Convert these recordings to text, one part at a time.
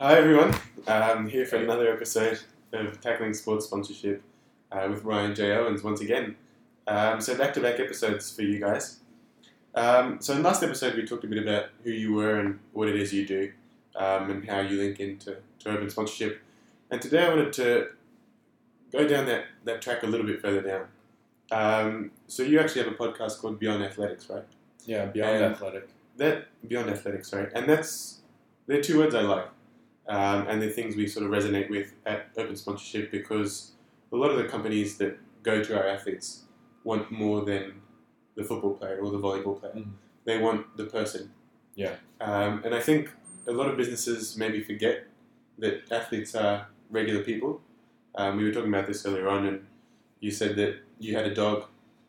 Hi everyone, I'm here for another episode of Tackling Sports Sponsorship uh, with Ryan J. Owens once again. Um, so back to back episodes for you guys. Um, so in last episode we talked a bit about who you were and what it is you do um, and how you link into to Open Sponsorship. And today I wanted to go down that, that track a little bit further down. Um, so you actually have a podcast called Beyond Athletics, right? Yeah, beyond And- athletic. That Beyond Athletics, right? And that's they're two words I like, um, and they're things we sort of resonate with at Open Sponsorship because a lot of the companies that go to our athletes want more than the football player or the volleyball player. Mhm. They want the person. Yeah. Um, and I think a lot of businesses maybe forget that athletes are regular people. Um, we were talking about this earlier on, and you said that you had a dog,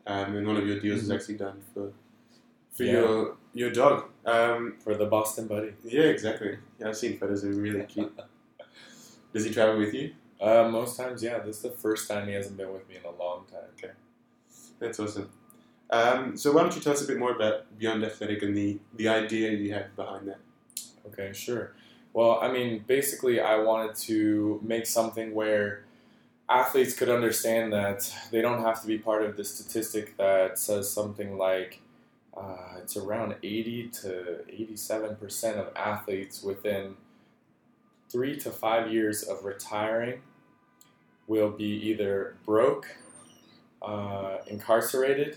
um, and one of your deals Mhm. was actually done for for Yeah. your your dog. Um, For the Boston Buddy. yeah, exactly. Yeah, I've seen photos. They're really cute. Does he travel with you? Uh, most times, yeah. This is the first time he hasn't been with me in a long time. Okay, that's awesome. Um, so why don't you tell us a bit more about Beyond Athletic and the, the idea you have behind that? Okay, sure. Well, I mean, basically, I wanted to make something where athletes could understand that they don't have to be part of the statistic that says something like uh, it's around 80 to 87% of athletes within three to five years of retiring will be either broke, uh, incarcerated,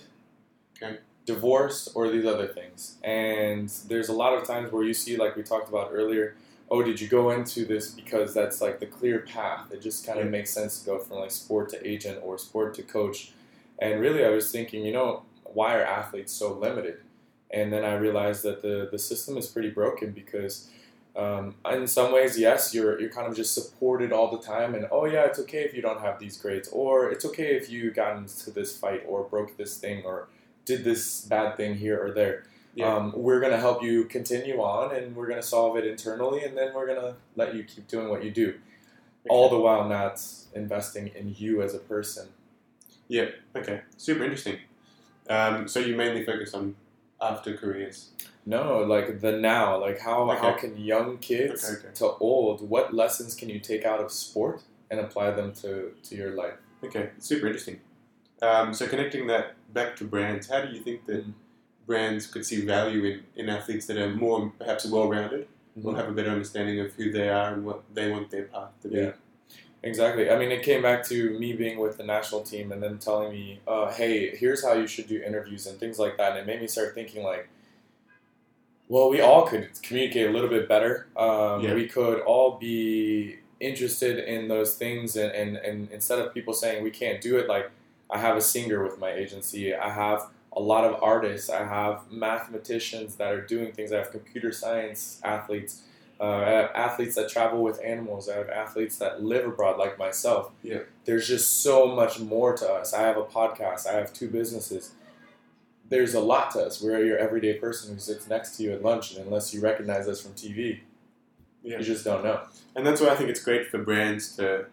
Okay. divorced, or these other things. And there's a lot of times where you see, like we talked about earlier, oh, did you go into this because that's like the clear path? It just kind of Yeah. makes sense to go from like sport to agent or sport to coach. And really, I was thinking, you know, why are athletes so limited? And then I realized that the, the system is pretty broken because um, in some ways, yes, you're you're kind of just supported all the time, and oh yeah, it's okay if you don't have these grades, or it's okay if you got into this fight or broke this thing or did this bad thing here or there. Yeah. Um, we're gonna help you continue on, and we're gonna solve it internally, and then we're gonna let you keep doing what you do, all the while not investing in you as a person. Yeah. Okay, super interesting. Um, so you mainly focus on after careers. No, like the now, like how how can young kids Okay, okay. to old, what lessons can you take out of sport and apply them to to your life? Okay, super interesting. Um, so connecting that back to brands, how do you think that brands could see value in, in athletes that are more perhaps well-rounded or have a better understanding of who they are and what they want their path to be? Yeah. Exactly. I mean, it came back to me being with the national team and then telling me, uh, "Hey, here's how you should do interviews and things like that." And it made me start thinking, like, well, we all could communicate a little bit better. Um, Yeah. We could all be interested in those things, and, and and instead of people saying we can't do it, like I have a singer with my agency, I have a lot of artists, I have mathematicians that are doing things, I have computer science athletes. Uh, I have athletes that travel with animals. I have athletes that live abroad, like myself. Yeah. There's just so much more to us. I have a podcast. I have two businesses. There's a lot to us. We're your everyday person who sits next to you at lunch, and unless you recognize us from TV, Yeah. you just don't know. And that's why I think it's great for brands to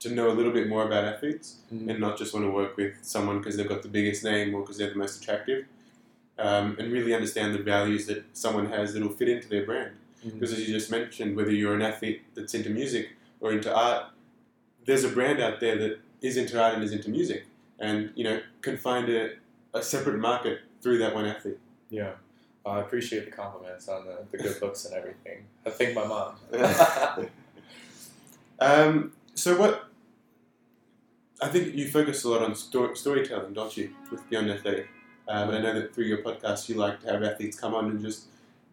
to know a little bit more about athletes Mhm. and not just want to work with someone because they've got the biggest name or because they're the most attractive, um, and really understand the values that someone has that will fit into their brand. Mhm. Because as you just mentioned, whether you're an athlete that's into music or into art, there's a brand out there that is into art and is into music, and you know can find a, a separate market through that one athlete. Yeah. Uh, I appreciate the compliments on the, the good looks and everything. I thank my mom. um, so what? I think you focus a lot on sto- storytelling, don't you, with Beyond Athletic? Um, and I know that through your podcast, you like to have athletes come on and just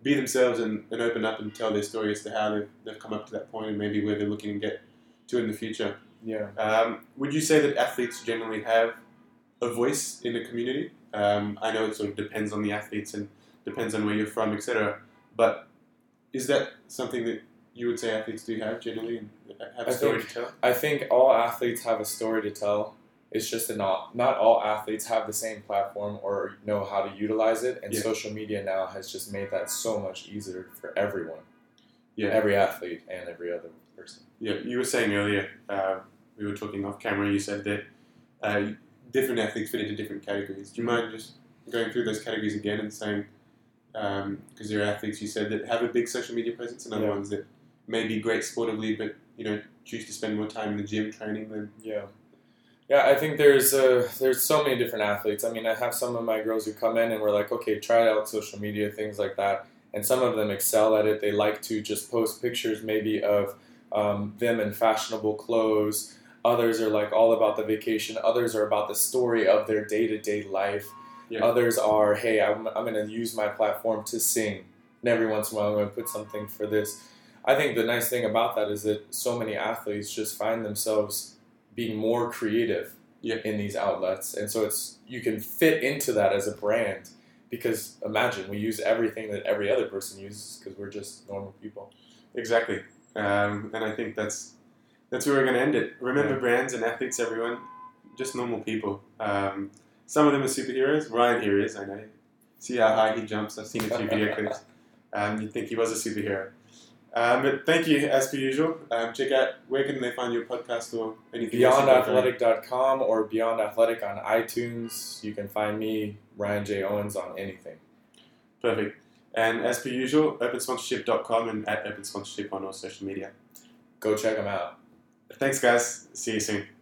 be themselves and, and open up and tell their story as to how they've, they've come up to that point and maybe where they're looking to get to in the future. yeah. Um, would you say that athletes generally have a voice in the community? Um, I know it sort of depends on the athletes and depends on where you're from, etc. But is that something that you would say athletes do have generally have a I story think- to tell? I think all athletes have a story to tell. It's just that not not all athletes have the same platform or know how to utilize it. And Yeah. social media now has just made that so much easier for everyone, Yeah. every athlete and every other person. Yeah, you were saying earlier, uh, we were talking off camera, you said that uh, different athletes fit into different categories. Do you mind just going through those categories again and saying, because there are athletes you said that have a big social media presence and other Yeah. ones that maybe great sportively, but you know choose to spend more time in the gym training than Yeah, yeah. I think there's uh, there's so many different athletes. I mean, I have some of my girls who come in and we're like, okay, try out social media, things like that. And some of them excel at it. They like to just post pictures, maybe of um, them in fashionable clothes. Others are like all about the vacation. Others are about the story of their day to day life. Yeah. Others are, hey, I'm, I'm going to use my platform to sing. And every once in a while, I'm going to put something for this. I think the nice thing about that is that so many athletes just find themselves being more creative Yeah. in these outlets, and so it's you can fit into that as a brand because imagine we use everything that every other person uses because we're just normal people. exactly. Um, and I think that's that's where we're going to end it. Remember, Yeah. brands and athletes, everyone, just normal people. Um, some of them are superheroes. Ryan here is, I know. See how high he jumps. I've seen a few video clips. Um, you'd think he was a superhero. Um, but thank you, as per usual. Um, check out where can they find your podcast or anything? BeyondAthletic.com or Beyond Athletic on iTunes. You can find me Ryan J Owens on anything. Perfect. And as per usual, opensponsorship.com and at opensponsorship on all social media. Go check them out. Thanks, guys. See you soon.